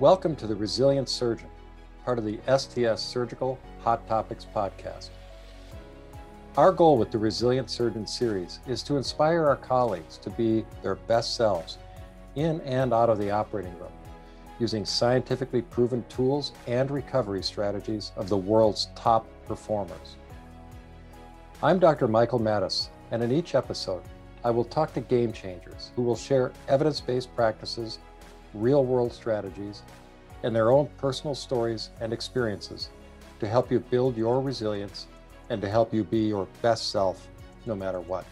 Welcome to the Resilient Surgeon, part of the STS Surgical Hot Topics podcast. Our goal with the Resilient Surgeon series is to inspire our colleagues to be their best selves in and out of the operating room, using scientifically proven tools and recovery strategies of the world's top performers. I'm Dr. Michael Maddaus, and in each episode, I will talk to game changers who will share evidence based practices, real world strategies, and their own personal stories and experiences to help you build your resilience and to help you be your best self no matter what.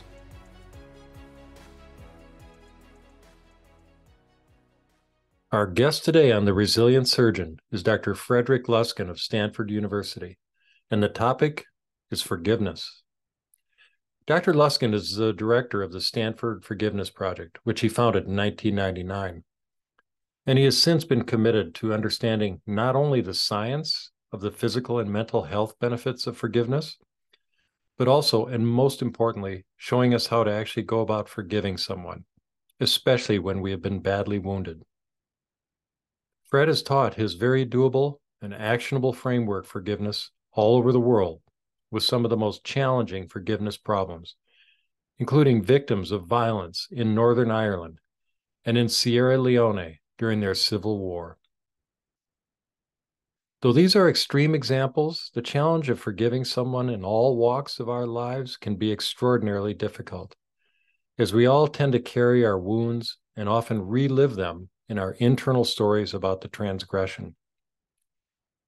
Our guest today on The Resilient Surgeon is Dr. Frederick Luskin of Stanford University, and the topic is forgiveness. Dr. Luskin is the director of the Stanford Forgiveness Project, which he founded in 1999. And he has since been committed to understanding not only the science of the physical and mental health benefits of forgiveness, but also, and most importantly, showing us how to actually go about forgiving someone, especially when we have been badly wounded. Fred has taught his very doable and actionable framework forgiveness all over the world with some of the most challenging forgiveness problems, including victims of violence in Northern Ireland and in Sierra Leone during their civil war. Though these are extreme examples, the challenge of forgiving someone in all walks of our lives can be extraordinarily difficult, as we all tend to carry our wounds and often relive them in our internal stories about the transgression.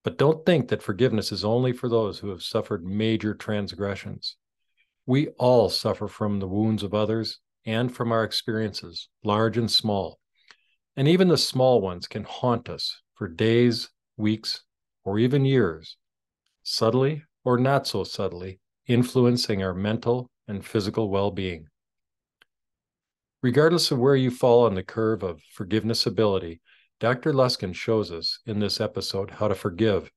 But don't think that forgiveness is only for those who have suffered major transgressions. We all suffer from the wounds of others and from our experiences, large and small. And even the small ones can haunt us for days, weeks, or even years, subtly or not so subtly, influencing our mental and physical well being. Regardless of where you fall on the curve of forgiveness ability, Dr. Luskin shows us in this episode how to forgive,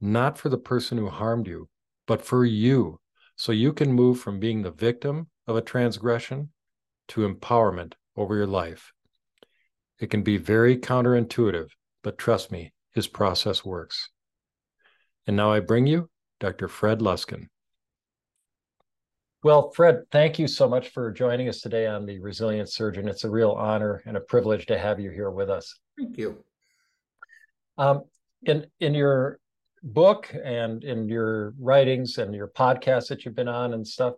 not for the person who harmed you, but for you, so you can move from being the victim of a transgression to empowerment over your life. It can be very counterintuitive, but trust me, his process works. And now I bring you Dr. Fred Luskin. Well, Fred, thank you so much for joining us today on the Resilient Surgeon. It's a real honor and a privilege to have you here with us. Thank you. Um, in in your book and in your writings and your podcasts that you've been on and stuff,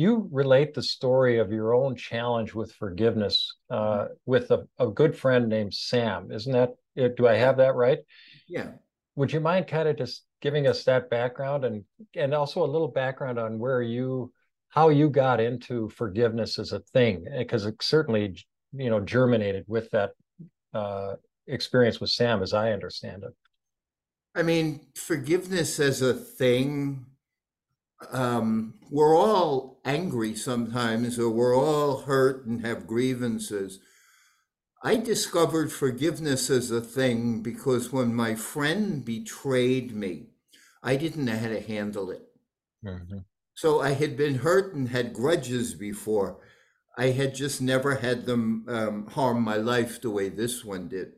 you relate the story of your own challenge with forgiveness uh, with a, a good friend named Sam. Isn't that? Uh, do I have that right? Yeah. Would you mind kind of just giving us that background and and also a little background on where you how you got into forgiveness as a thing because it certainly you know germinated with that uh, experience with Sam, as I understand it. I mean, forgiveness as a thing. Um, we're all angry sometimes, or we're all hurt and have grievances. I discovered forgiveness as a thing because when my friend betrayed me, I didn't know how to handle it. Mm-hmm. So I had been hurt and had grudges before. I had just never had them um, harm my life the way this one did.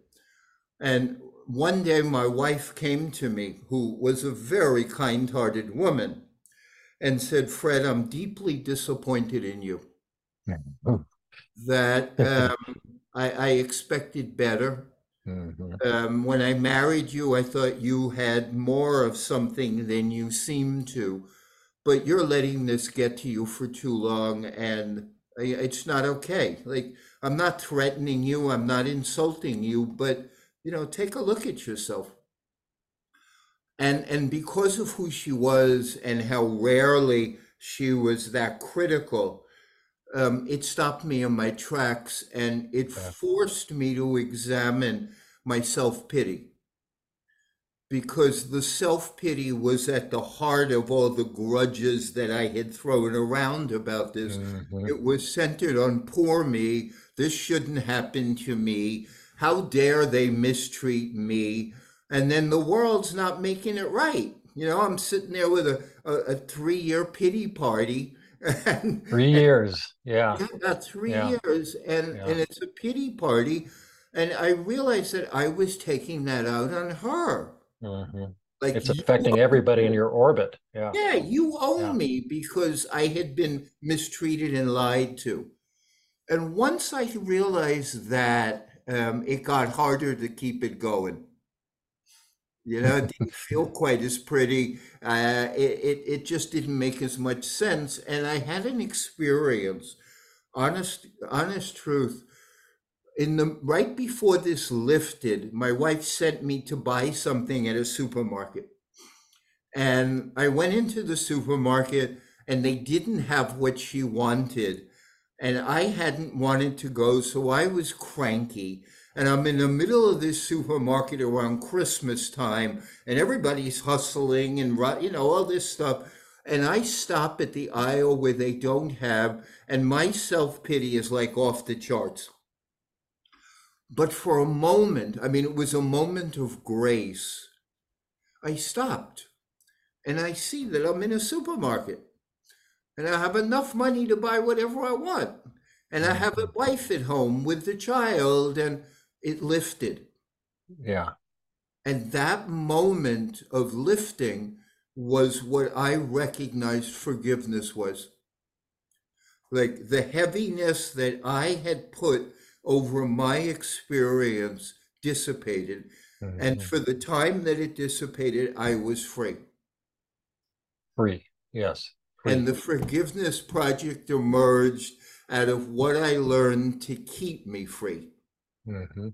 And one day my wife came to me, who was a very kind hearted woman, and said, Fred, I'm deeply disappointed in you. Mm-hmm. That um, I, I, expected better. Mm-hmm. Um, when I married you, I thought you had more of something than you seem to but you're letting this get to you for too long and it's not okay like i'm not threatening you i'm not insulting you but you know take a look at yourself and and because of who she was and how rarely she was that critical um, it stopped me in my tracks and it yeah. forced me to examine my self-pity because the self pity was at the heart of all the grudges that I had thrown around about this. Mm-hmm. It was centered on poor me. This shouldn't happen to me. How dare they mistreat me? And then the world's not making it right. You know, I'm sitting there with a, a, a three year pity party. And, three years. Yeah. About three yeah. years. And, yeah. and it's a pity party And I realized that I was taking that out on her. Mm-hmm. Like it's affecting everybody in your orbit. Yeah. Yeah, you owe me because I had been mistreated and lied to. And once I realized that, um, it got harder to keep it going. You know, it didn't feel quite as pretty. Uh, it, it, it just didn't make as much sense. And I had an experience, honest, honest truth. In the right before this lifted, my wife sent me to buy something at a supermarket. And I went into the supermarket and they didn't have what she wanted. And I hadn't wanted to go, so I was cranky and I'm in the middle of this supermarket around Christmas time, and everybody's hustling and you know all this stuff. And I stop at the aisle where they don't have, and my self pity is like off the charts. But for a moment, I mean, it was a moment of grace. I stopped and I see that I'm in a supermarket and I have enough money to buy whatever I want. And I mm. have a wife at home with the child and it lifted. Yeah. And that moment of lifting was what I recognized forgiveness was. Like the heaviness that I had put over my experience dissipated. Mm-hmm. And for the time that it dissipated, I was free. Free, yes. Free. And the forgiveness project emerged out of what I learned to keep me free. Mm-hmm.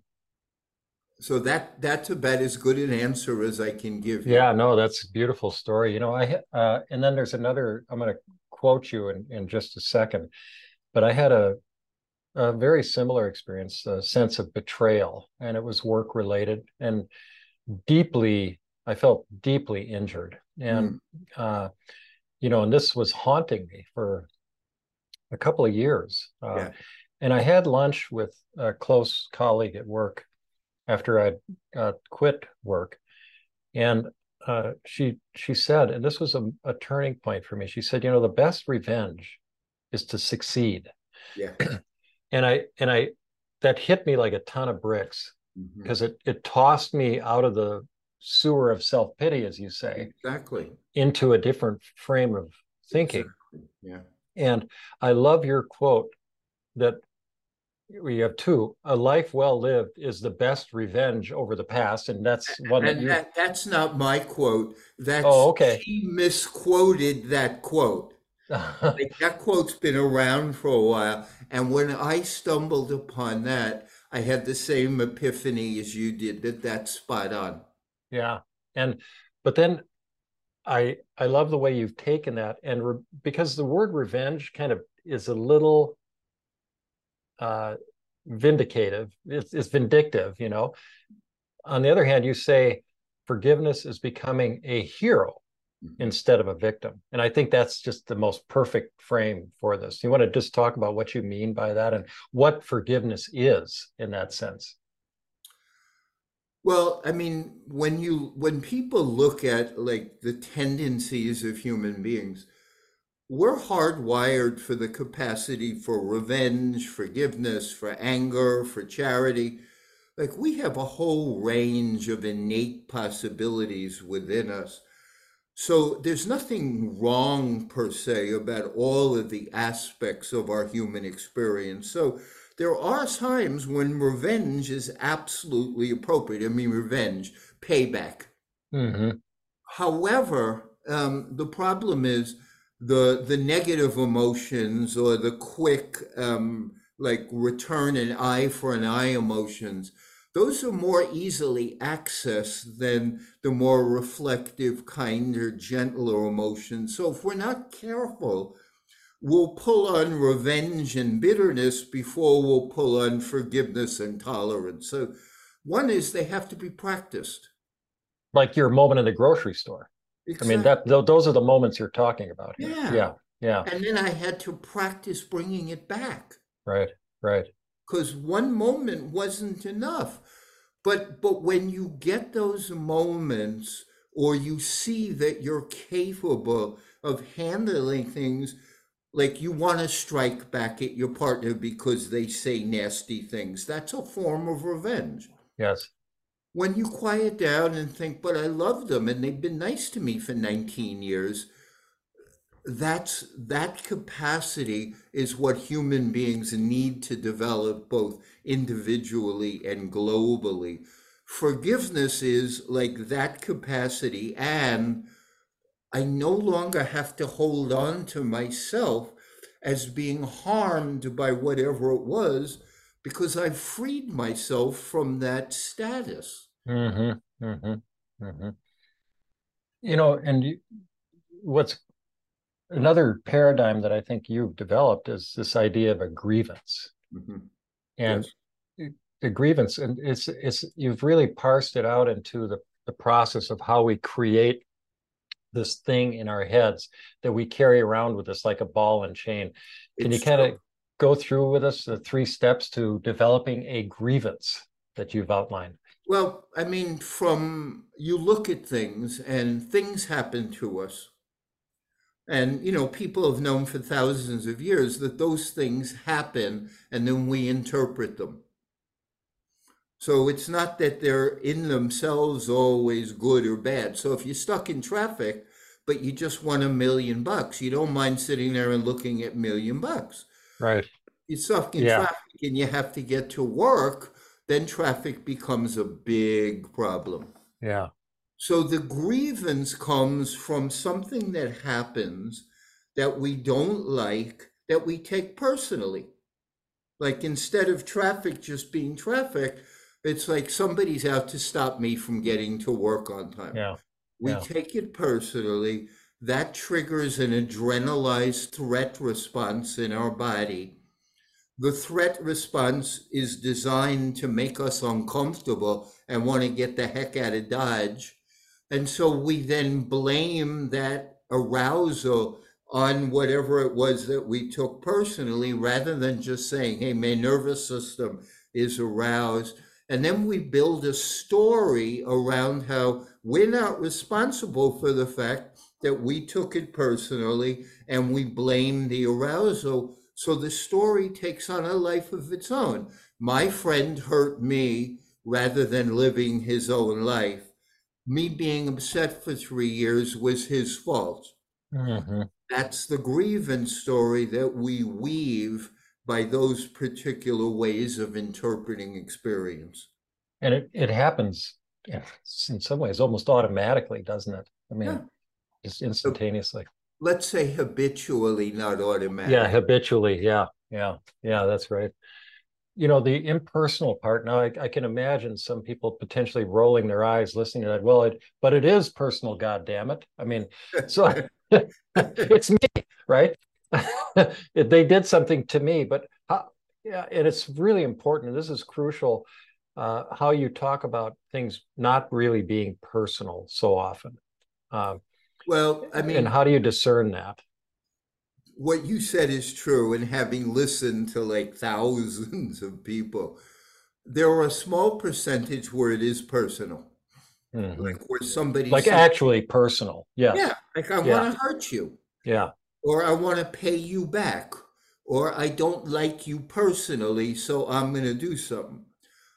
So that that's about as good an answer as I can give. You. Yeah, no, that's a beautiful story. You know, I uh, and then there's another. I'm going to quote you in in just a second, but I had a a very similar experience, a sense of betrayal, and it was work related and deeply. I felt deeply injured, and mm. uh, you know, and this was haunting me for a couple of years. Uh, yeah. And I had lunch with a close colleague at work after I uh, quit work, and uh, she she said, and this was a, a, turning point for me. She said, you know, the best revenge is to succeed. Yeah. and I and I that hit me like a ton of bricks because mm-hmm. it it tossed me out of the sewer of self pity, as you say, exactly, into a different frame of thinking. Exactly. Yeah. And I love your quote that we have two. A life well lived is the best revenge over the past, and that's one and that you. That, that's not my quote. That's oh, okay. He misquoted that quote. like that quote's been around for a while, and when I stumbled upon that, I had the same epiphany as you did. That that's spot on. Yeah, and but then I I love the way you've taken that, and re, because the word revenge kind of is a little uh, vindicative. It's, it's vindictive, you know. On the other hand, you say forgiveness is becoming a hero mm-hmm. instead of a victim. And I think that's just the most perfect frame for this. You want to just talk about what you mean by that and what forgiveness is in that sense. Well, I mean, when you when people look at like the tendencies of human beings, we're hardwired for the capacity for revenge, forgiveness, for anger, for charity. Like we have a whole range of innate possibilities within us. So there's nothing wrong per se about all of the aspects of our human experience. So there are times when revenge is absolutely appropriate. I mean, revenge, payback. Mm-hmm. However, um, the problem is the the negative emotions or the quick um, like return an eye for an eye emotions those are more easily accessed than the more reflective kinder gentler emotions. So if we're not careful we'll pull on revenge and bitterness before we'll pull on forgiveness and tolerance. So one is they have to be practiced. Like your moment in the grocery store. I mean, that those are the moments you're talking about. Here. Yeah. Yeah. Yeah. And then I had to practice bringing it back. Right. Right. Because one moment wasn't enough. But but when you get those moments or you see that you're capable of handling things, Like you want to strike back at your partner because they say nasty things. That's a form of revenge. Yes. When you quiet down and think, but I love them and they've been nice to me for 19 years, that's that capacity is what human beings need to develop both individually and globally. Forgiveness is like that capacity and I no longer have to hold on to myself as being harmed by whatever it was because I've freed myself from that status. Mm-hmm, mm-hmm, mm-hmm. You know, and you, what's another paradigm that I think you've developed is this idea of a grievance. Mm-hmm. And yes. the grievance, and it's it's you've really parsed it out into the, the process of how we create this thing in our heads that we carry around with us like a ball and chain. Can it's you kind of go through with us the three steps to developing a grievance that you've outlined? Well, I mean, from you look at things and things happen to us. And, you know, people have known for thousands of years that those things happen and then we interpret them. So it's not that they're in themselves always good or bad. So if you're stuck in traffic, but you just won a million bucks, you don't mind sitting there and looking at million bucks. Right. You're stuck in yeah. traffic and you have to get to work, then traffic becomes a big problem. Yeah. So the grievance comes from something that happens that we don't like, that we take personally. Like instead of traffic just being traffic, it's like somebody's out to stop me from getting to work on time. Yeah. We yeah. take it personally. That triggers an adrenalized threat response in our body. The threat response is designed to make us uncomfortable and want to get the heck out of Dodge. And so we then blame that arousal on whatever it was that we took personally rather than just saying, hey, my nervous system is aroused and then we build a story around how we're not responsible for the fact that we took it personally and we blame the arousal. So the story takes on a life of its own. My friend hurt me rather than living his own life. Me being upset for three years was his fault. Mm-hmm. That's the grievance story that we weave by those particular ways of interpreting experience. And it, it happens in some ways almost automatically, doesn't it? I mean, yeah. just instantaneously. Let's say habitually, not automatically. Yeah, habitually. Yeah, yeah, yeah, that's right. You know, the impersonal part. Now, I, I can imagine some people potentially rolling their eyes listening to that. Well, it, but it is personal, God damn it. I mean, so it's me, right? they did something to me, but how, yeah, and it's really important. This is crucial. Uh, how you talk about things not really being personal so often. Um, well, I mean, and how do you discern that? What you said is true, and having listened to like thousands of people, there are a small percentage where it is personal. Mm-hmm. Like where somebody like actually personal. Yeah. Yeah. Like I yeah. want to hurt you. Yeah or I want to pay you back, or I don't like you personally, so I'm going to do something.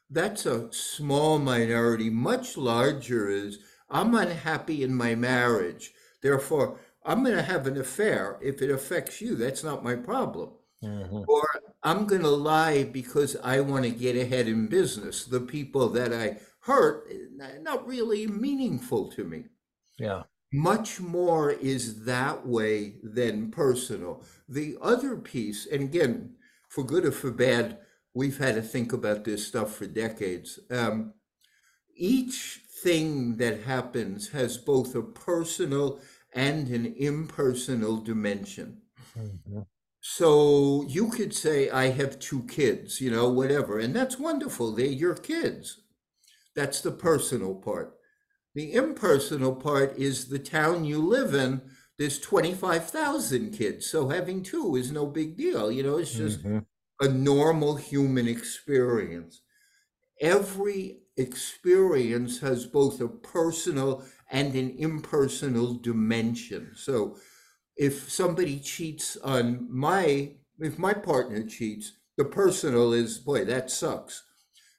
That's a small minority. Much larger is I'm unhappy in my marriage. Therefore, I'm going to have an affair. If it affects you, that's not my problem. Mm-hmm. Or I'm going to lie because I want to get ahead in business. The people that I hurt, not really meaningful to me. Yeah much more is that way than personal. The other piece, and again, for good or for bad, we've had to think about this stuff for decades. Um, each thing that happens has both a personal and an impersonal dimension. Mm-hmm. So you could say, I have two kids, you know, whatever, and that's wonderful. They're your kids. That's the personal part. The impersonal part is the town you live in. There's 25,000 kids. So having two is no big deal. You know, it's just mm-hmm. a normal human experience. Every experience has both a personal and an impersonal dimension. So if somebody cheats on my, if my partner cheats, the personal is, boy, that sucks.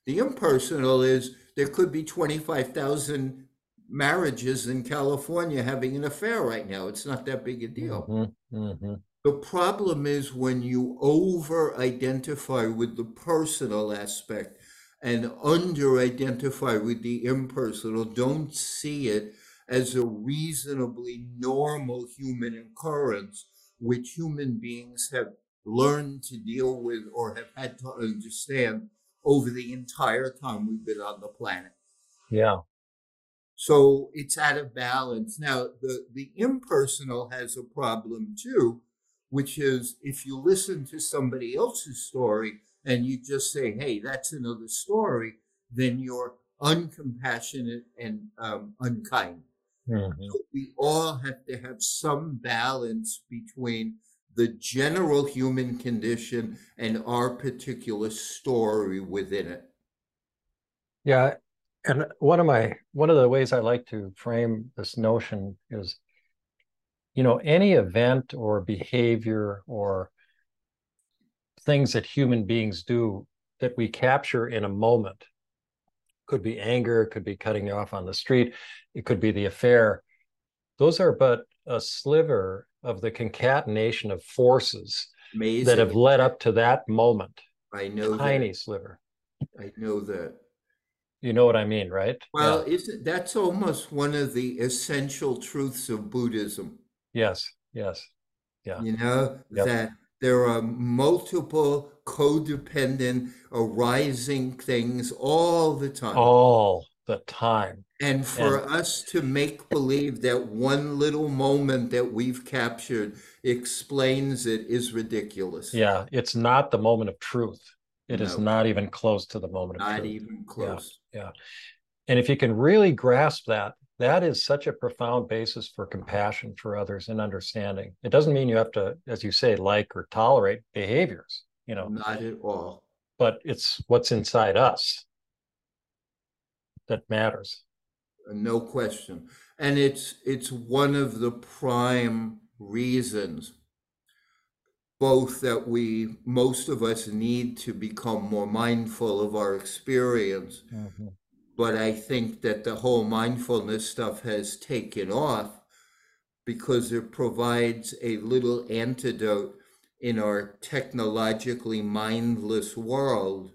The impersonal is there could be 25,000 marriages in California having an affair right now. It's not that big a deal. Mm-hmm. Mm-hmm. The problem is when you over identify with the personal aspect and under identify with the impersonal, don't see it as a reasonably normal human occurrence, which human beings have learned to deal with or have had to understand over the entire time we've been on the planet. Yeah. So it's out of balance. Now, the, the impersonal has a problem too, which is if you listen to somebody else's story and you just say, hey, that's another story, then you're uncompassionate and um, unkind. Mm-hmm. So we all have to have some balance between the general human condition and our particular story within it. Yeah, and one of my one of the ways I like to frame this notion is, you know, any event or behavior or things that human beings do that we capture in a moment could be anger, it could be cutting you off on the street, it could be the affair. Those are but a sliver of the concatenation of forces Amazing. that have led up to that moment. I know Tiny that. sliver. I know that. You know what I mean, right? Well, Yeah. isn't that's almost one of the essential truths of Buddhism? Yes. Yes. Yeah. You know, Yep. that there are multiple codependent arising things all the time. All the time. And for us to make believe that one little moment that we've captured explains it is ridiculous. Yeah. It's not the moment of truth. It is No. not even close to the moment of Not truth. even close. Yeah. And if you can really grasp that, that is such a profound basis for compassion for others and understanding. It doesn't mean you have to, as you say, like or tolerate behaviors, you know, Not at all. but it's what's inside us that matters. No question. And it's it's one of the prime reasons both that we most of us need to become more mindful of our experience mm-hmm. but I think that the whole mindfulness stuff has taken off because it provides a little antidote in our technologically mindless world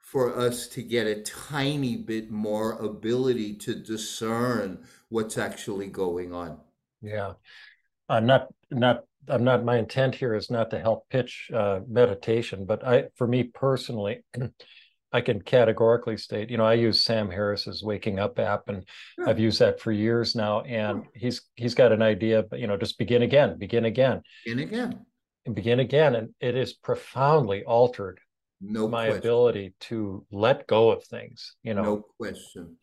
for us to get a tiny bit more ability to discern what's actually going on. Yeah. I'm not not I'm not my intent here is not to help pitch uh, meditation, but I for me personally, I can categorically state, you know, I use Sam Harris's Waking Up app and Yeah. I've used that for years now. And he's he's got an idea, but you know, just begin again, begin again, And again, and begin again. And it has profoundly altered no my question. ability to let go of things, you know, No question.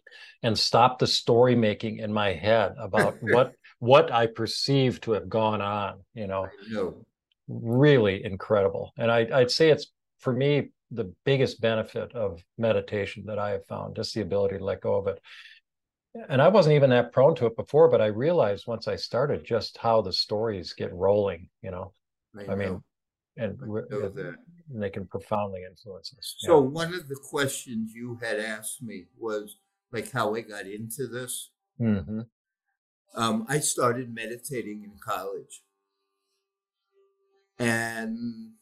and stop the story making in my head about what what I perceive to have gone on, you know. No. really incredible. And I, I'd say it's for me the biggest benefit of meditation that I have found, just the ability to let go of it. And I wasn't even that prone to it before, but I realized once I started just how the stories get rolling, you know, I, I mean, and, I re- know that. and they can profoundly influence us. So one of the questions you had asked me was like how I got into this. yeah. hmm Um, I started meditating in college. And,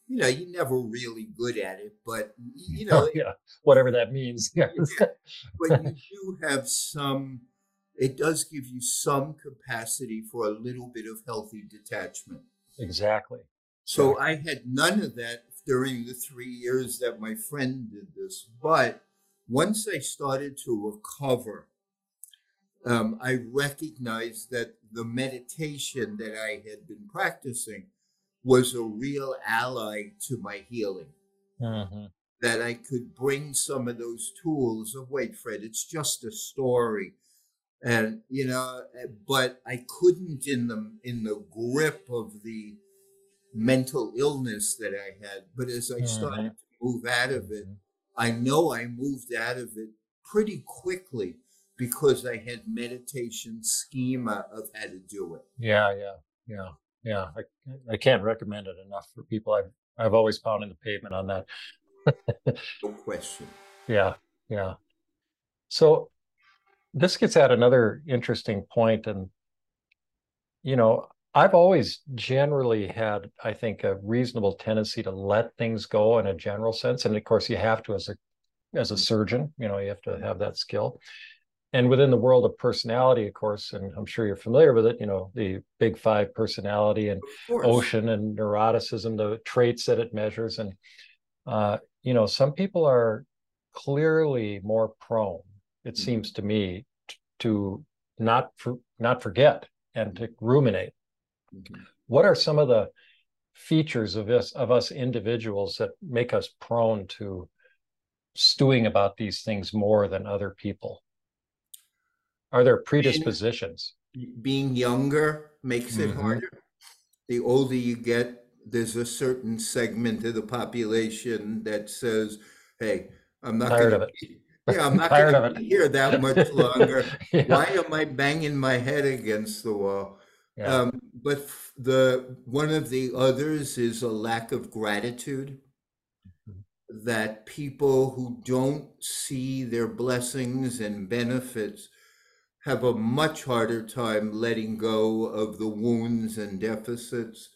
you know, you're never really good at it, but, you know, yeah, whatever that means. Yeah. but you do have some, it does give you some capacity for a little bit of healthy detachment. exactly. So I had none of that during the three years that my friend did this. But once I started to recover, um, I recognized that the meditation that I had been practicing was a real ally to my healing. hmm That I could bring some of those tools of, wait, Fred, it's just a story. And, you know, but I couldn't in the, in the grip of the mental illness that I had. But as I mm-hmm. started to move out of it, mm-hmm. I know I moved out of it pretty quickly because I had meditation schema of how to do it. Yeah, yeah, yeah. yeah. I, I can't recommend it enough for people. I've I've always pounded the pavement on that. No question. Yeah, yeah. So this gets at another interesting point, and you know, I've always generally had, I think, a reasonable tendency to let things go in a general sense, and of course, you have to as a as a surgeon. You know, you have to have that skill. And within the world of personality, of course, and I'm sure you're familiar with it. You know, the Big Five personality and ocean and neuroticism, the traits that it measures, and uh, you know, some people are clearly more prone, it mm-hmm. seems to me, t- to not for, not forget and to ruminate. Mm-hmm. What are some of the features of us of us individuals that make us prone to stewing about these things more than other people? Are there predispositions? Being, being younger makes it mm-hmm. harder. The older you get, there's a certain segment of the population that says, "Hey, I'm not tired gonna, of it. Yeah, I'm not going to be here that much longer. yeah. Why am I banging my head against the wall?" Yeah. Um, but the one of the others is a lack of gratitude. Mm-hmm. That people who don't see their blessings and benefits have a much harder time letting go of the wounds and deficits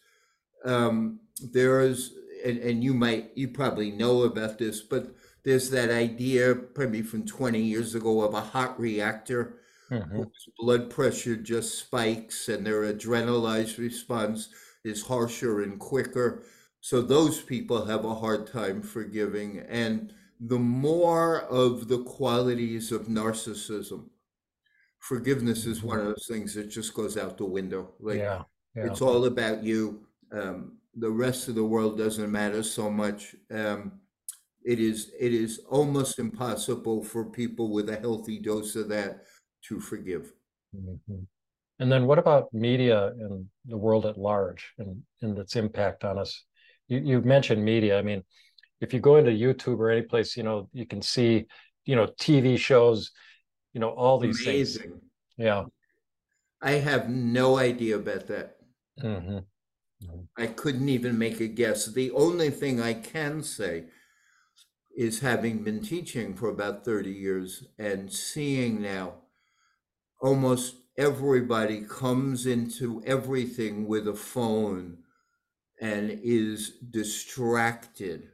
um, there is, and, and you might, you probably know about this, but there's that idea, probably from 20 years ago, of a hot reactor mm-hmm. whose blood pressure just spikes and their adrenalized response is harsher and quicker. So those people have a hard time forgiving. And the more of the qualities of narcissism, forgiveness is one of those things that just goes out the window. Like yeah, yeah. it's all about you um, the rest of the world doesn't matter so much. Um, it is it is almost impossible for people with a healthy dose of that to forgive. Mm-hmm. And then what about media and the world at large and, and its impact on us? You, you mentioned media. I mean, if you go into YouTube or any place, you know, you can see, you know, TV shows, you know, all these Amazing. things. Yeah. I have no idea about that. Mm-hmm. I couldn't even make a guess. The only thing I can say is having been teaching for about 30 years and seeing now almost everybody comes into everything with a phone and is distracted.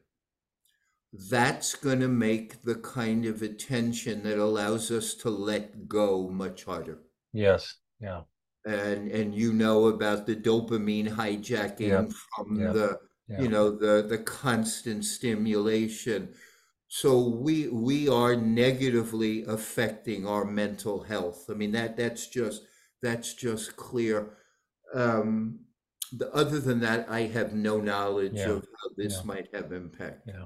That's going to make the kind of attention that allows us to let go much harder. Yes. Yeah and and you know about the dopamine hijacking yep. from yep. the yep. you know the the constant stimulation so we we are negatively affecting our mental health i mean that that's just that's just clear um the, other than that i have no knowledge yeah. of how this yeah. might have impact yeah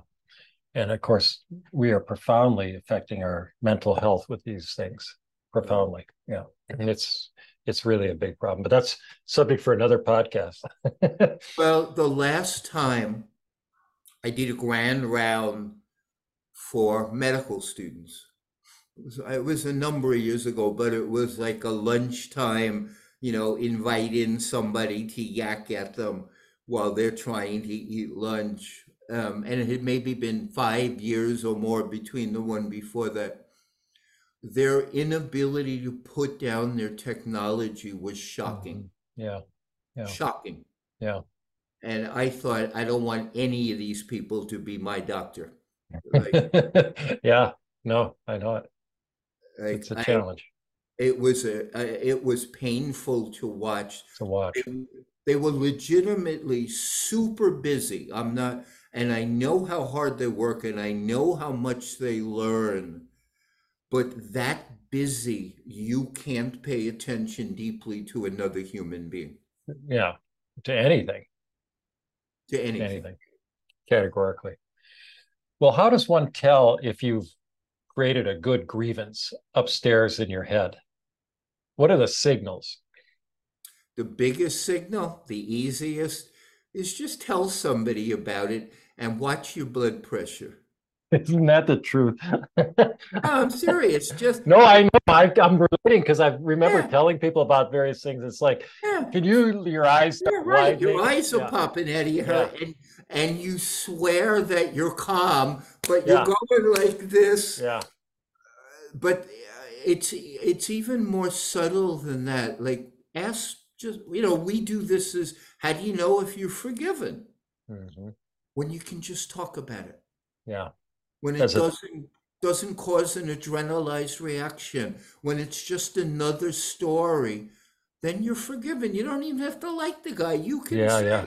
and of course we are profoundly affecting our mental health with these things profoundly yeah and it's it's really a big problem. But that's subject for another podcast. well, the last time I did a grand round for medical students, it was, it was a number of years ago, but it was like a lunchtime, you know, invite in somebody to yak at them while they're trying to eat lunch. Um, and it had maybe been five years or more between the one before that their inability to put down their technology was shocking. Mm-hmm. Yeah. Yeah. Shocking. Yeah. And I thought, I don't want any of these people to be my doctor. Like, yeah. No, I know it. Like, it's a challenge. I, it was a, it was painful to watch. To watch. They, they were legitimately super busy. I'm not, and I know how hard they work, and I know how much they learn but that busy, you can't pay attention deeply to another human being. Yeah, to anything. To anything. anything, categorically. Well, how does one tell if you've created a good grievance upstairs in your head? What are the signals? The biggest signal, the easiest, is just tell somebody about it and watch your blood pressure. Isn't that the truth? I'm serious. Just No, I know. I, I'm relating because I remember Yeah. telling people about various things. It's like, yeah, can you, your eyes you're right. Your eyes are Yeah. popping out of your head, and and you swear that you're calm, but you're going like this. Yeah. But uh, it's it's even more subtle than that. Like ask just you know we do this as how do you know if you're forgiven Mhm. when you can just talk about it. Yeah. when it it- doesn't doesn't cause an adrenalized reaction when it's just another story then you're forgiven you don't even have to like the guy you can Yeah, yeah,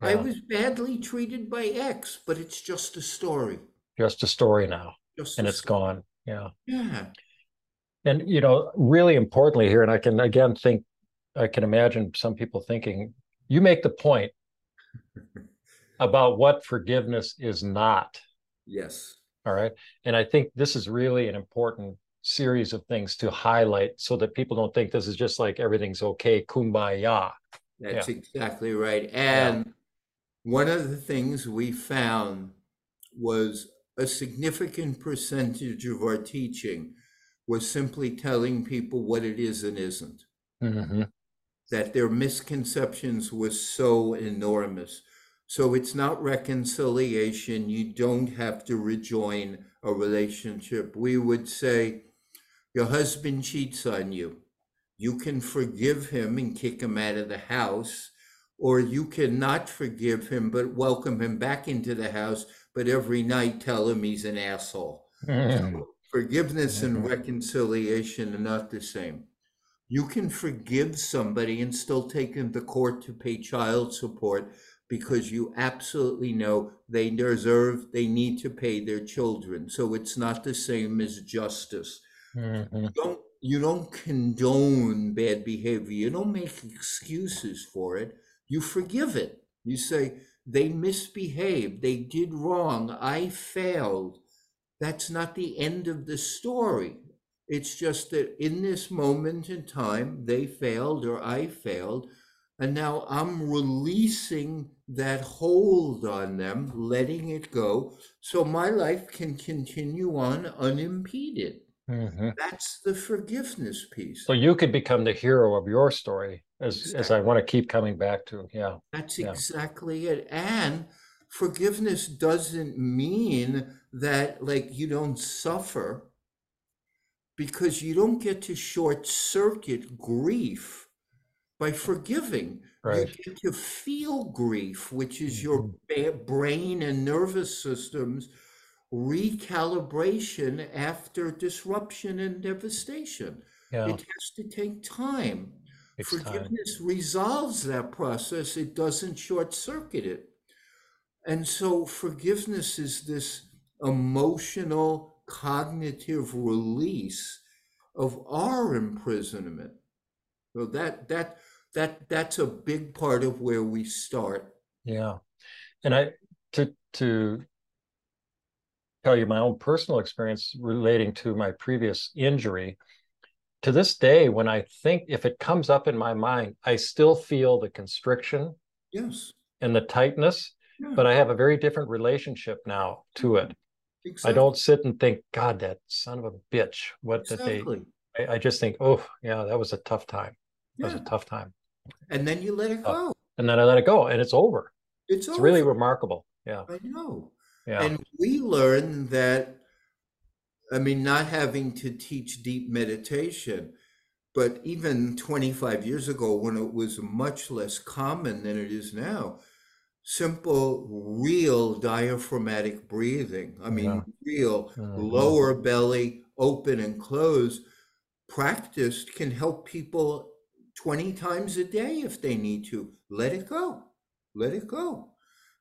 i yeah. was badly treated by x but it's just a story Just a story now just and a it's gone. Yeah. yeah And, you know, really importantly here, and I can again think, I can imagine some people thinking, you make the point about what forgiveness is not. yes All right. And I think this is really an important series of things to highlight so that people don't think this is just like everything's okay, kumbaya. that's exactly right and one of the things we found was a significant percentage of our teaching was simply telling people what it is and isn't Mhm. that their misconceptions were so enormous. So it's not reconciliation. You don't have to rejoin a relationship. We would say, Your husband cheats on you. You can forgive him and kick him out of the house, or you cannot forgive him but welcome him back into the house, but every night tell him he's an asshole. Mhm. Forgiveness and Mhm. reconciliation are not the same. You can forgive somebody and still take them to court to pay child support because you absolutely know they deserve, they need to pay their children. So it's not the same as justice. Mhm. You don't, you don't condone bad behavior. You don't make excuses for it. You forgive it. You say, they misbehaved, they did wrong, I failed that's not the end of the story. It's just that in this moment in time, they failed or I failed. And now I'm releasing that hold on them, letting it go, so my life can continue on unimpeded. Mhm. That's the forgiveness piece. So you could become the hero of your story, as as I want to keep coming back to. Yeah. That's Yeah. exactly it. And forgiveness doesn't mean that like you don't suffer because you don't get to short circuit grief by forgiving. Right. You get to feel grief, which is your mm-hmm. ba- brain and nervous systems recalibration after disruption and devastation. Yeah. It has to take time. Takes time. Forgiveness resolves that process, it doesn't short circuit it. And so, forgiveness is this emotional, cognitive release of our imprisonment. So that that that that's a big part of where we start. Yeah. And I to to tell you my own personal experience relating to my previous injury. To this day, when I think if it comes up in my mind, I still feel the constriction Yes. and the tightness, Yeah, but I have a very different relationship now to it. I don't sit and think, God, that son of a bitch. What did they? I, I just think, oh, yeah, that was a tough time. That was a tough time. And then you let it Oh, go. And then I let it go, and it's over. It's, It's really remarkable. Yeah. I know. Yeah. And we learn that, I mean, not having to teach deep meditation, but even 25 years ago, when it was much less common than it is now, simple, real diaphragmatic breathing, I mean, Yeah. real Mhm. lower belly open and close, practiced can help people 20 times a day if they need to. Let it go. Let it go.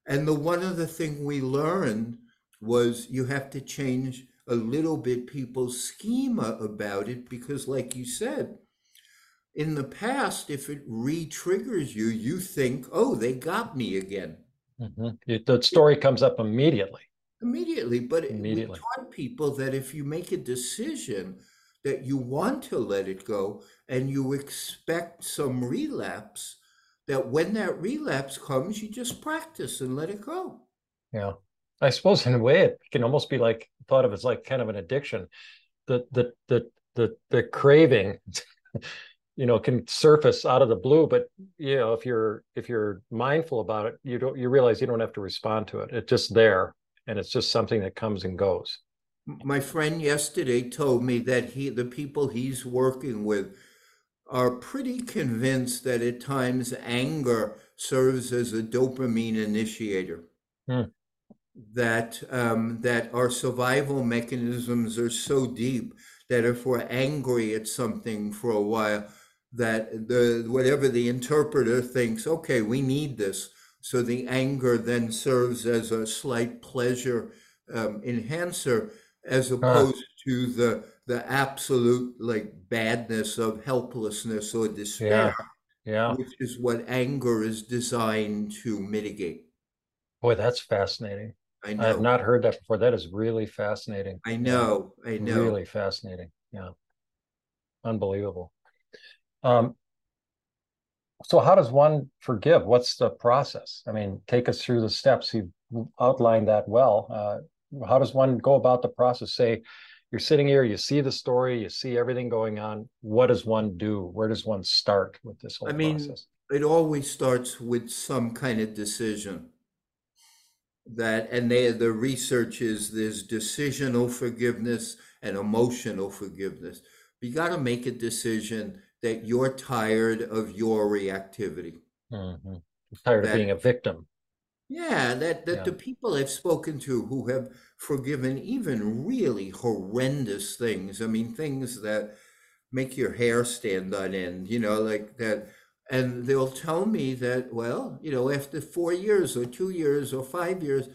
And the one other thing we learned was you have to change a little bit people's schema about it because, like you said, in the past, if it re triggers you, you think, oh, they got me again Mhm. It- the story comes up immediately. immediately. But it- Immediately. we taught people that if you make a decision that you want to let it go and you expect some relapse, that when that relapse comes, you just practice and let it go. Yeah. I suppose in a way it can almost be like thought of as like kind of an addiction. The the the the the craving, you know, can surface out of the blue, but you know, if you're if you're mindful about it, you don't you realize you don't have to respond to it. It's just there and it's just something that comes and goes. My friend yesterday told me that he the people he's working with are pretty convinced that at times anger serves as a dopamine initiator. Hmm that um, that our survival mechanisms are so deep that if we're angry at something for a while, that the whatever the interpreter thinks, okay, we need this. So the anger then serves as a slight pleasure um, enhancer, as opposed uh, to the the absolute like badness of helplessness or despair. Yeah. yeah. Which is what anger is designed to mitigate. Boy, that's fascinating. I know. I have not heard that before. That is really fascinating. I know. I know. Really fascinating. Yeah. Unbelievable. Um, so how does one forgive? What's the process? I mean, take us through the steps. You've outlined that well. Uh, how does one go about the process? Say you're sitting here, you see the story, you see everything going on. What does one do? Where does one start with this whole I mean, process? It always starts with some kind of decision that and they the research is there's decisional forgiveness and emotional forgiveness you got to make a decision that you're tired of your reactivity mm-hmm. tired that, of being a victim yeah that that yeah. the people i've spoken to who have forgiven even really horrendous things i mean things that make your hair stand on end you know like that and they'll tell me that well you know after four years or two years or five years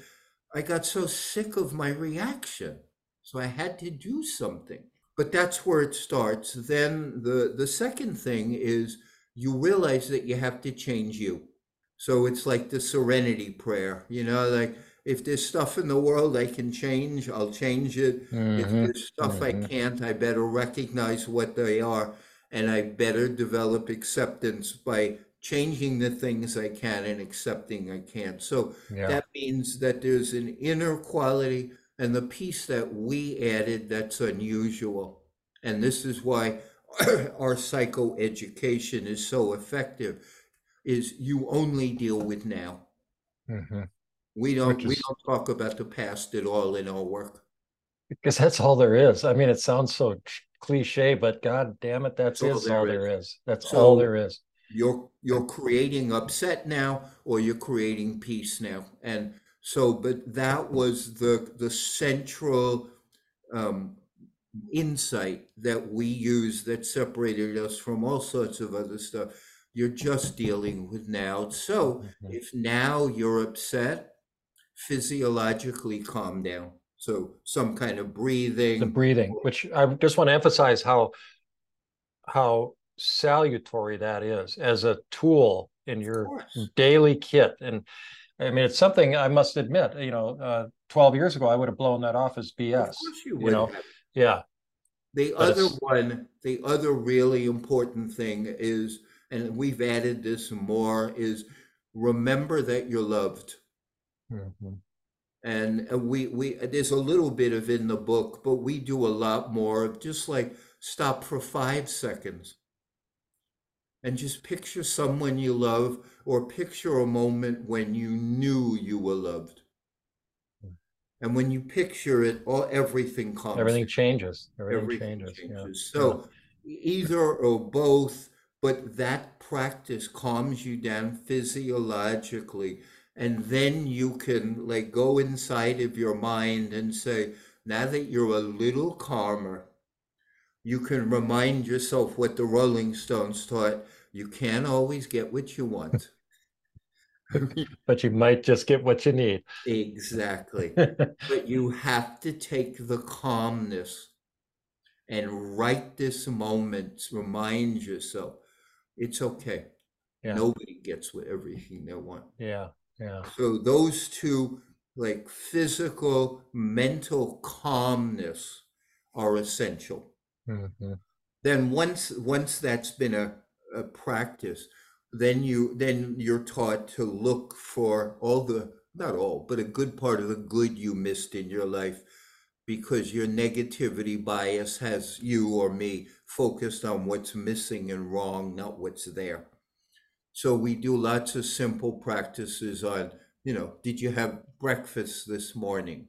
i got so sick of my reaction so i had to do something but that's where it starts then the the second thing is you realize that you have to change you so it's like the serenity prayer you know like if there's stuff in the world I can change, I'll change it. Mm-hmm. If there's stuff mm-hmm. I can't, I better recognize what they are and I better develop acceptance by changing the things I can and accepting I can't. So yeah. that means that there's an inner quality and the piece that we added that's unusual. And this is why our psychoeducation is so effective is you only deal with now. Mm-hmm. We don't is... we don't talk about the past at all in our work. Because that's all there is. I mean, it sounds so cliche, but god damn it, that's, all, there, all there is. is. That's so all there is. You're you're creating upset now, or you're creating peace now, and so. But that was the the central um, insight that we used that separated us from all sorts of other stuff. You're just dealing with now. So mm-hmm. if now you're upset, physiologically calm down so some kind of breathing. The breathing, which I just want to emphasize how how salutary that is as a tool in your daily kit. And I mean, it's something I must admit. You know, uh, twelve years ago, I would have blown that off as BS. Of you, you know, have. yeah. The but other one, the other really important thing is, and we've added this more, is remember that you're loved. Mm-hmm and we we there's a little bit of in the book but we do a lot more of just like stop for five seconds and just picture someone you love or picture a moment when you knew you were loved and when you picture it all everything comes everything changes everything, everything changes, changes. Yeah. so yeah. either or both but that practice calms you down physiologically and then you can like go inside of your mind and say now that you're a little calmer you can remind yourself what the rolling stones taught you can't always get what you want but you might just get what you need. Exactly. But you have to take the calmness and right this moment remind yourself it's okay. Yeah. nobody gets what everything they want. Yeah yeah. So those two, like physical, mental calmness, are essential. Mm-hmm. Then once once that's been a, a practice, then you then you're taught to look for all the not all, but a good part of the good you missed in your life because your negativity bias has you or me focused on what's missing and wrong, not what's there. So we do lots of simple practices on, you know, did you have breakfast this morning?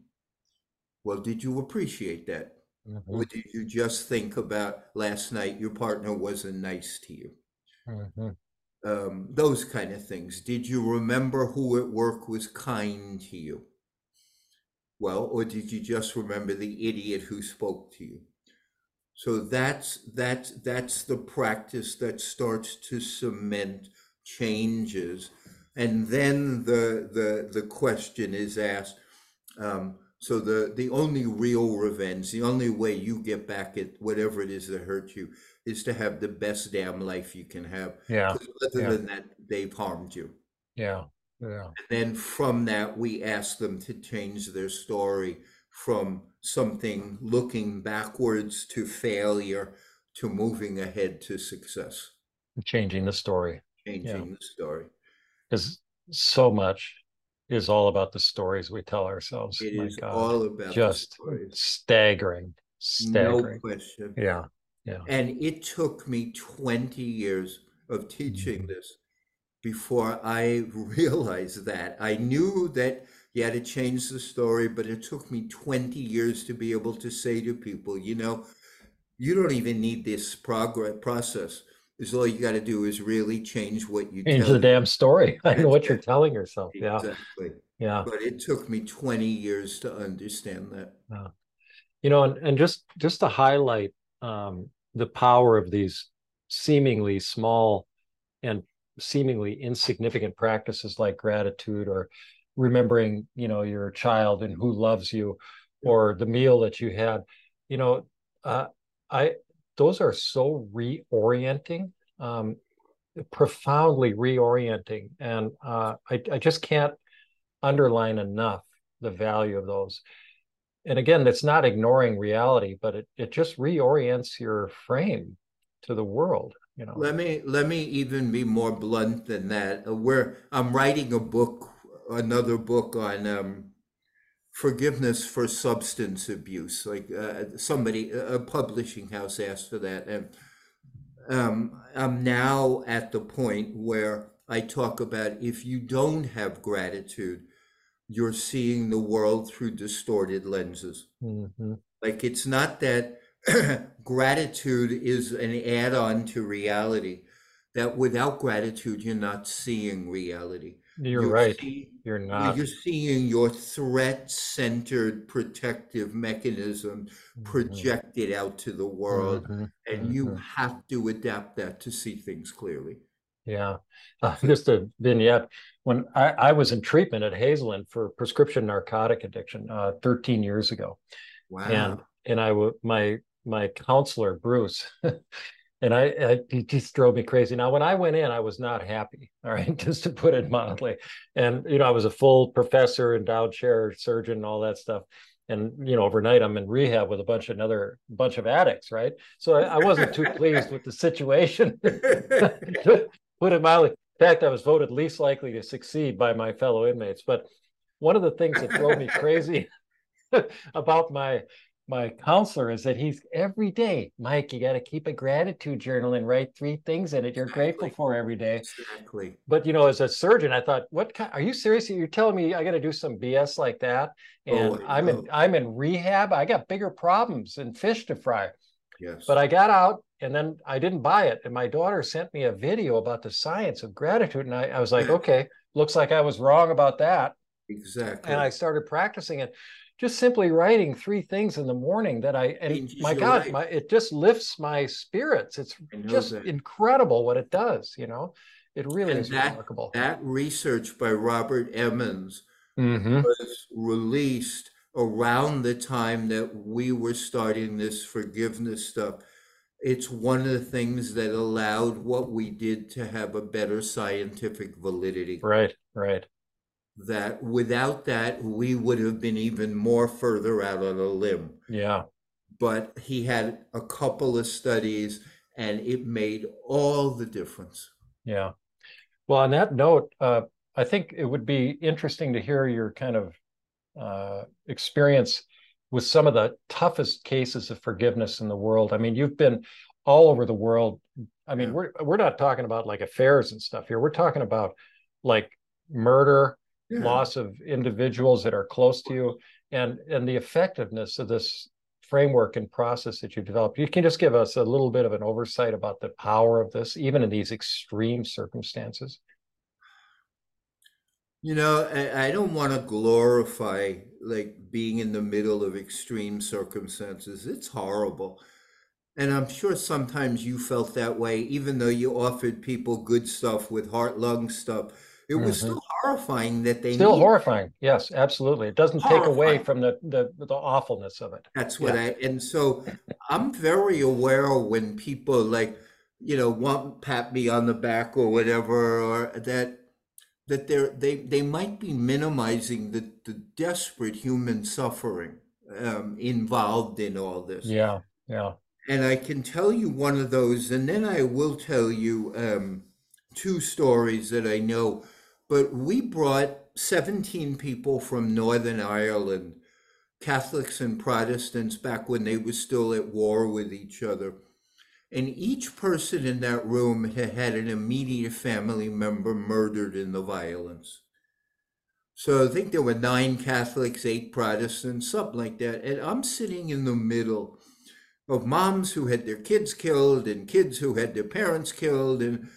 Well, did you appreciate that? Mm-hmm. Or did you just think about last night your partner wasn't nice to you? Mm-hmm. Um, those kind of things. Did you remember who at work was kind to you? Well, or did you just remember the idiot who spoke to you? So that's that's that's the practice that starts to cement changes, and then the the the question is asked. Um, so the the only real revenge, the only way you get back at whatever it is that hurt you, is to have the best damn life you can have. Yeah. Other yeah. than that, they've harmed you. Yeah. Yeah. And then from that, we ask them to change their story from something looking backwards to failure to moving ahead to success. Changing the story. Changing the story. Because so much is all about the stories we tell ourselves. It My is God. all about just staggering. Staggering. No question. Yeah. Yeah. And it took me 20 years of teaching mm-hmm. this before I realized that. I knew that you had to change the story, but it took me 20 years to be able to say to people, you know, you don't even need this progress process. Is all you got to do is really change what you change the damn story. I know what you're telling yourself. Yeah. Exactly. Yeah. But it took me 20 years to understand that. Yeah. You know, and, and just just to highlight um, the power of these seemingly small and seemingly insignificant practices like gratitude or remembering you know your child and who loves you or the meal that you had you know uh, i those are so reorienting um, profoundly reorienting. And uh, I, I just can't underline enough the value of those. And again it's not ignoring reality but it, it just reorients your frame to the world you know? Let me let me even be more blunt than that. Where i'm writing a book another book on um, forgiveness for substance abuse like uh, somebody a publishing house asked for that and um, i'm now at the point where i talk about if you don't have gratitude you're seeing the world through distorted lenses mm-hmm. like it's not that gratitude is an add on to reality. That without gratitude, you're not seeing reality. You're, you're right. See, you're not. You're seeing your threat centered protective mechanism mm-hmm. projected out to the world. Mm-hmm. And mm-hmm. you have to adapt that to see things clearly. Yeah. Uh, just a vignette. When I, I, was in treatment at Hazelden for prescription narcotic addiction uh, 13 years ago. Wow. And and I would my my counselor Bruce, and I, I he just drove me crazy. Now, when I went in, I was not happy. All right, just to put it mildly. And you know, I was a full professor, endowed chair, surgeon, and all that stuff. And you know, overnight I'm in rehab with a bunch of another bunch of addicts, right? So I, I wasn't too pleased with the situation. put it mildly. In fact, I was voted least likely to succeed by my fellow inmates. But one of the things that drove me crazy about my my counselor is that he's every day, Mike, you got to keep a gratitude journal and write three things in it you're exactly. grateful for every day. Exactly. But you know, as a surgeon, I thought, what kind, are you serious? You're telling me I got to do some BS like that? And oh, I'm in oh. I'm in rehab. I got bigger problems and fish to fry. Yes. But I got out and then I didn't buy it. And my daughter sent me a video about the science of gratitude. And I, I was like, okay, looks like I was wrong about that. Exactly. And I started practicing it just simply writing three things in the morning that I and my God, right. my, it just lifts my spirits. It's just that. incredible what it does. You know, it really and is that, remarkable. That research by Robert Emmons mm-hmm. was released around the time that we were starting this forgiveness stuff. It's one of the things that allowed what we did to have a better scientific validity. Right, right that without that we would have been even more further out on a limb. Yeah. But he had a couple of studies and it made all the difference. Yeah. Well, on that note, uh, I think it would be interesting to hear your kind of uh, experience with some of the toughest cases of forgiveness in the world. I mean, you've been all over the world. I mean, yeah. we're we're not talking about like affairs and stuff here. We're talking about like murder, yeah. loss of individuals that are close to you, and and the effectiveness of this framework and process that you developed. You can just give us a little bit of an oversight about the power of this, even in these extreme circumstances. You know, I, I don't want to glorify like being in the middle of extreme circumstances. It's horrible. And I'm sure sometimes you felt that way, even though you offered people good stuff with heart lung stuff. It was mm-hmm. still horrifying that they still horrifying. Yes, absolutely. It doesn't horrifying. take away from the, the the awfulness of it. That's what yeah. I and so I'm very aware when people like, you know, want pat me on the back or whatever, or that that they're, they, they might be minimizing the, the desperate human suffering um, involved in all this. Yeah, yeah. And I can tell you one of those, and then I will tell you um, two stories that I know. But we brought 17 people from Northern Ireland, Catholics and Protestants, back when they were still at war with each other. And each person in that room had had an immediate family member murdered in the violence. So I think there were nine Catholics, eight Protestants, something like that. And I'm sitting in the middle of moms who had their kids killed and kids who had their parents killed. And,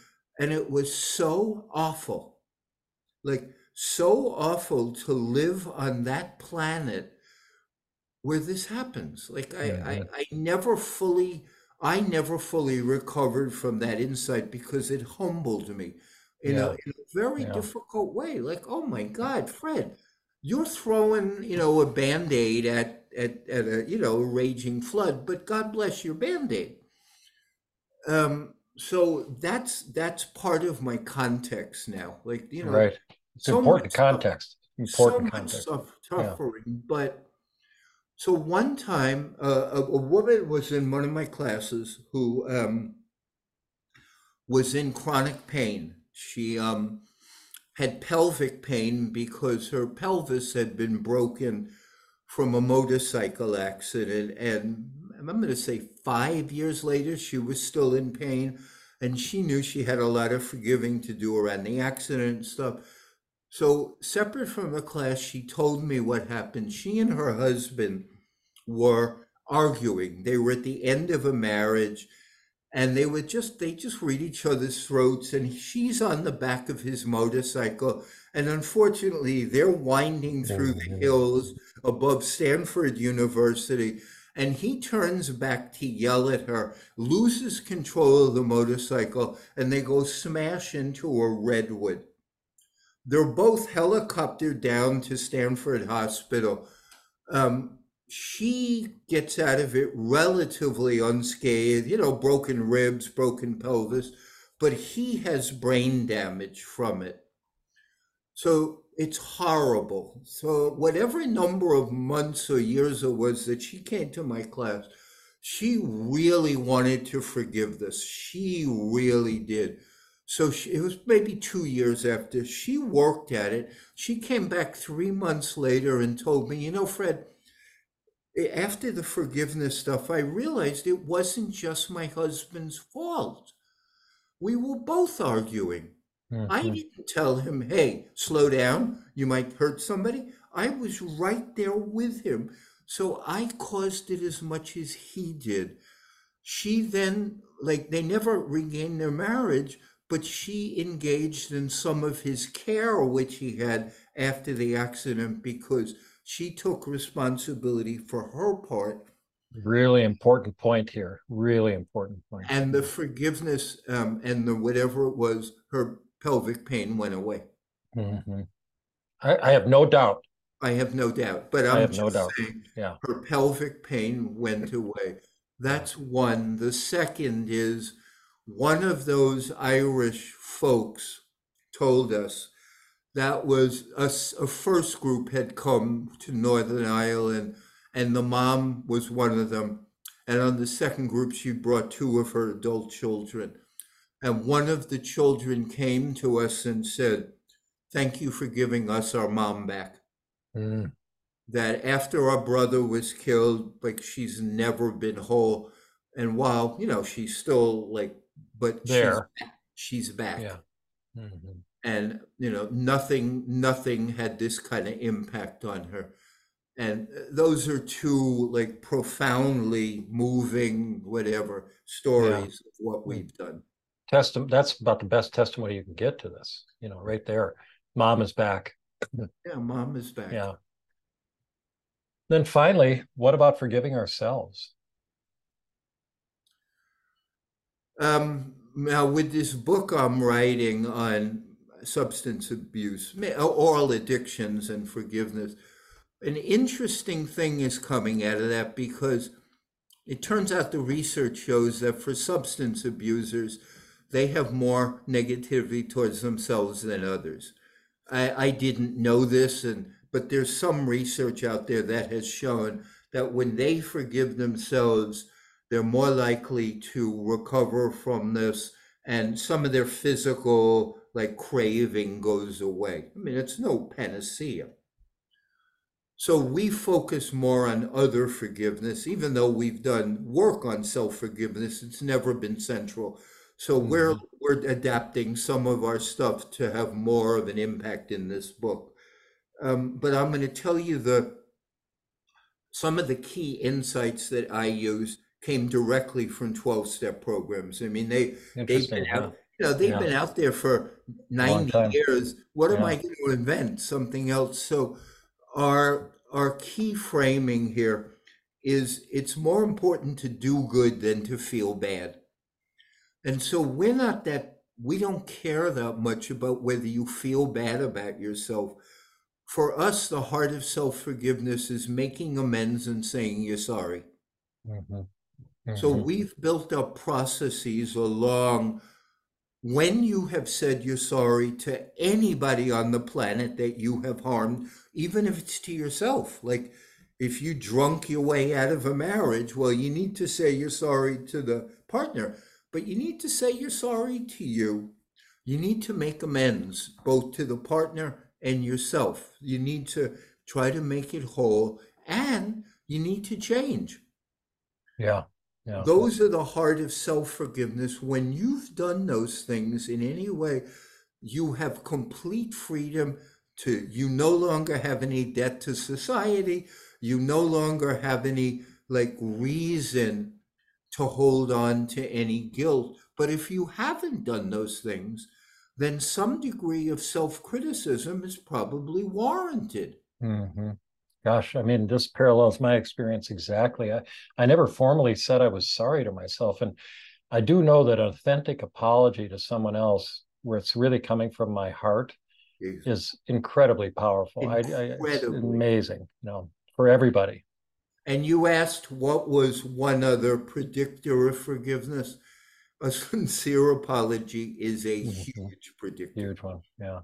and it was so awful. Like, so awful to live on that planet where this happens. Like, I, yeah, I, I never fully I never fully recovered from that insight because it humbled me in, yeah. a, in a, very yeah. difficult way. Like, oh my God, Fred, you're throwing, you know, a band-aid at, at, at a, you know, a raging flood, but God bless your band-aid. Um, so that's that's part of my context now. Like, you know, right. It's so important context. Important so context. suffering, yeah. but so one time, uh, a, a, woman was in one of my classes who um, was in chronic pain. She um, had pelvic pain because her pelvis had been broken from a motorcycle accident. And I'm going to say five years later, she was still in pain. And she knew she had a lot of forgiving to do around the accident and stuff. So, separate from the class, she told me what happened. She and her husband were arguing. They were at the end of a marriage and they were just they just read each other's throats and she's on the back of his motorcycle and unfortunately they're winding through the mm-hmm. hills above Stanford University and he turns back to yell at her loses control of the motorcycle and they go smash into a redwood they're both helicoptered down to Stanford Hospital. Um, she gets out of it relatively unscathed, you know, broken ribs, broken pelvis, but he has brain damage from it. So it's horrible. So, whatever number of months or years it was that she came to my class, she really wanted to forgive this. She really did. So she, it was maybe two years after she worked at it. She came back three months later and told me, you know, Fred, after the forgiveness stuff, I realized it wasn't just my husband's fault. We were both arguing. Mm-hmm. I didn't tell him, hey, slow down, you might hurt somebody. I was right there with him. So I caused it as much as he did. She then, like, they never regained their marriage, but she engaged in some of his care, which he had after the accident, because she took responsibility for her part. Really important point here. Really important point. And the forgiveness um, and the whatever it was, her pelvic pain went away. Mm-hmm. I, I, have no doubt. I have no doubt. But I'm I have no doubt. saying yeah. her pelvic pain went away. That's one. The second is one of those Irish folks told us that was a, a, first group had come to Northern Ireland, and the mom was one of them. And on the second group, she brought two of her adult children. And one of the children came to us and said, thank you for giving us our mom back. Mm. That after our brother was killed, like she's never been whole. And while, you know, she's still like, but There. she's back. She's back. Yeah. Mhm. And, you know, nothing, nothing had this kind of impact on her. And uh, those are two like profoundly moving, whatever, stories of what we've done. Testim- that's about the best testimony you can get to this, you know, right there. Mom is back. Yeah, mom is back. Yeah. Then finally, what about forgiving ourselves? Um, now, with this book I'm writing on substance abuse, oral addictions, and forgiveness, an interesting thing is coming out of that because it turns out the research shows that for substance abusers, they have more negativity towards themselves than others. I, I didn't know this, and but there's some research out there that has shown that when they forgive themselves, they're more likely to recover from this and some of their physical like craving goes away. I mean, it's no panacea. So we focus more on other forgiveness, even though we've done work on self-forgiveness, it's never been central. So we're we're adapting some of our stuff to have more of an impact in this book. Um, but I'm going to tell you the some of the key insights that I use came directly from 12 step programs. I mean, they they've been out, you know, they've Yeah. been out there for 90 years. What am I going to invent? Something else. So our our key framing here is it's more important to do good than to feel bad. And so we're not that we don't care that much about whether you feel bad about yourself. For us, the heart of self-forgiveness is making amends and saying you're sorry. Mhm. So Mhm. we've built up processes along when you have said you're sorry to anybody on the planet that you have harmed, even if it's to yourself. Like if you drunk your way out of a marriage, well, you need to say you're sorry to the partner, but you need to say you're sorry to you. You need to make amends both to the partner and yourself. You need to try to make it whole and you need to change. yeah. Yeah. Those are the heart of self forgiveness. When you've done those things in any way, you have complete freedom to, you no longer have any debt to society. You no longer have any like reason to hold on to any guilt. But if you haven't done those things, then some degree of self criticism is probably warranted. hmm Gosh, I mean, this parallels my experience exactly. I, I never formally said I was sorry to myself. And I do know that an authentic apology to someone else, where it's really coming from my heart, is incredibly powerful. I, I, it's amazing, you know, for everybody. And you asked what was one other predictor of forgiveness. A sincere apology is a Mhm. huge predictor. Huge one. Yeah.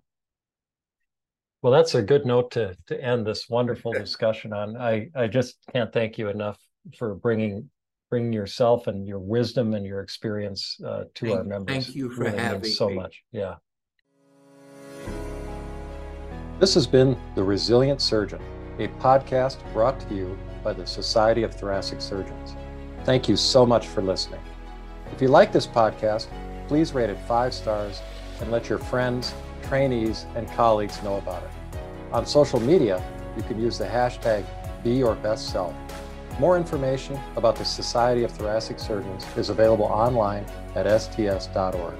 Well, that's a good note to to end this wonderful discussion on. I I just can't thank you enough for bringing bringing yourself and your wisdom and your experience uh, to our members. thank you for really having so me. much. Yeah. This has been The Resilient Surgeon, a podcast brought to you by the Society of Thoracic Surgeons. Thank you so much for listening. If you like this podcast, please rate it five stars and let your friends, trainees, and colleagues know about it. On social media, you can use the hashtag BeYourBestSelf. More information about the Society of Thoracic Surgeons is available online at sts.org.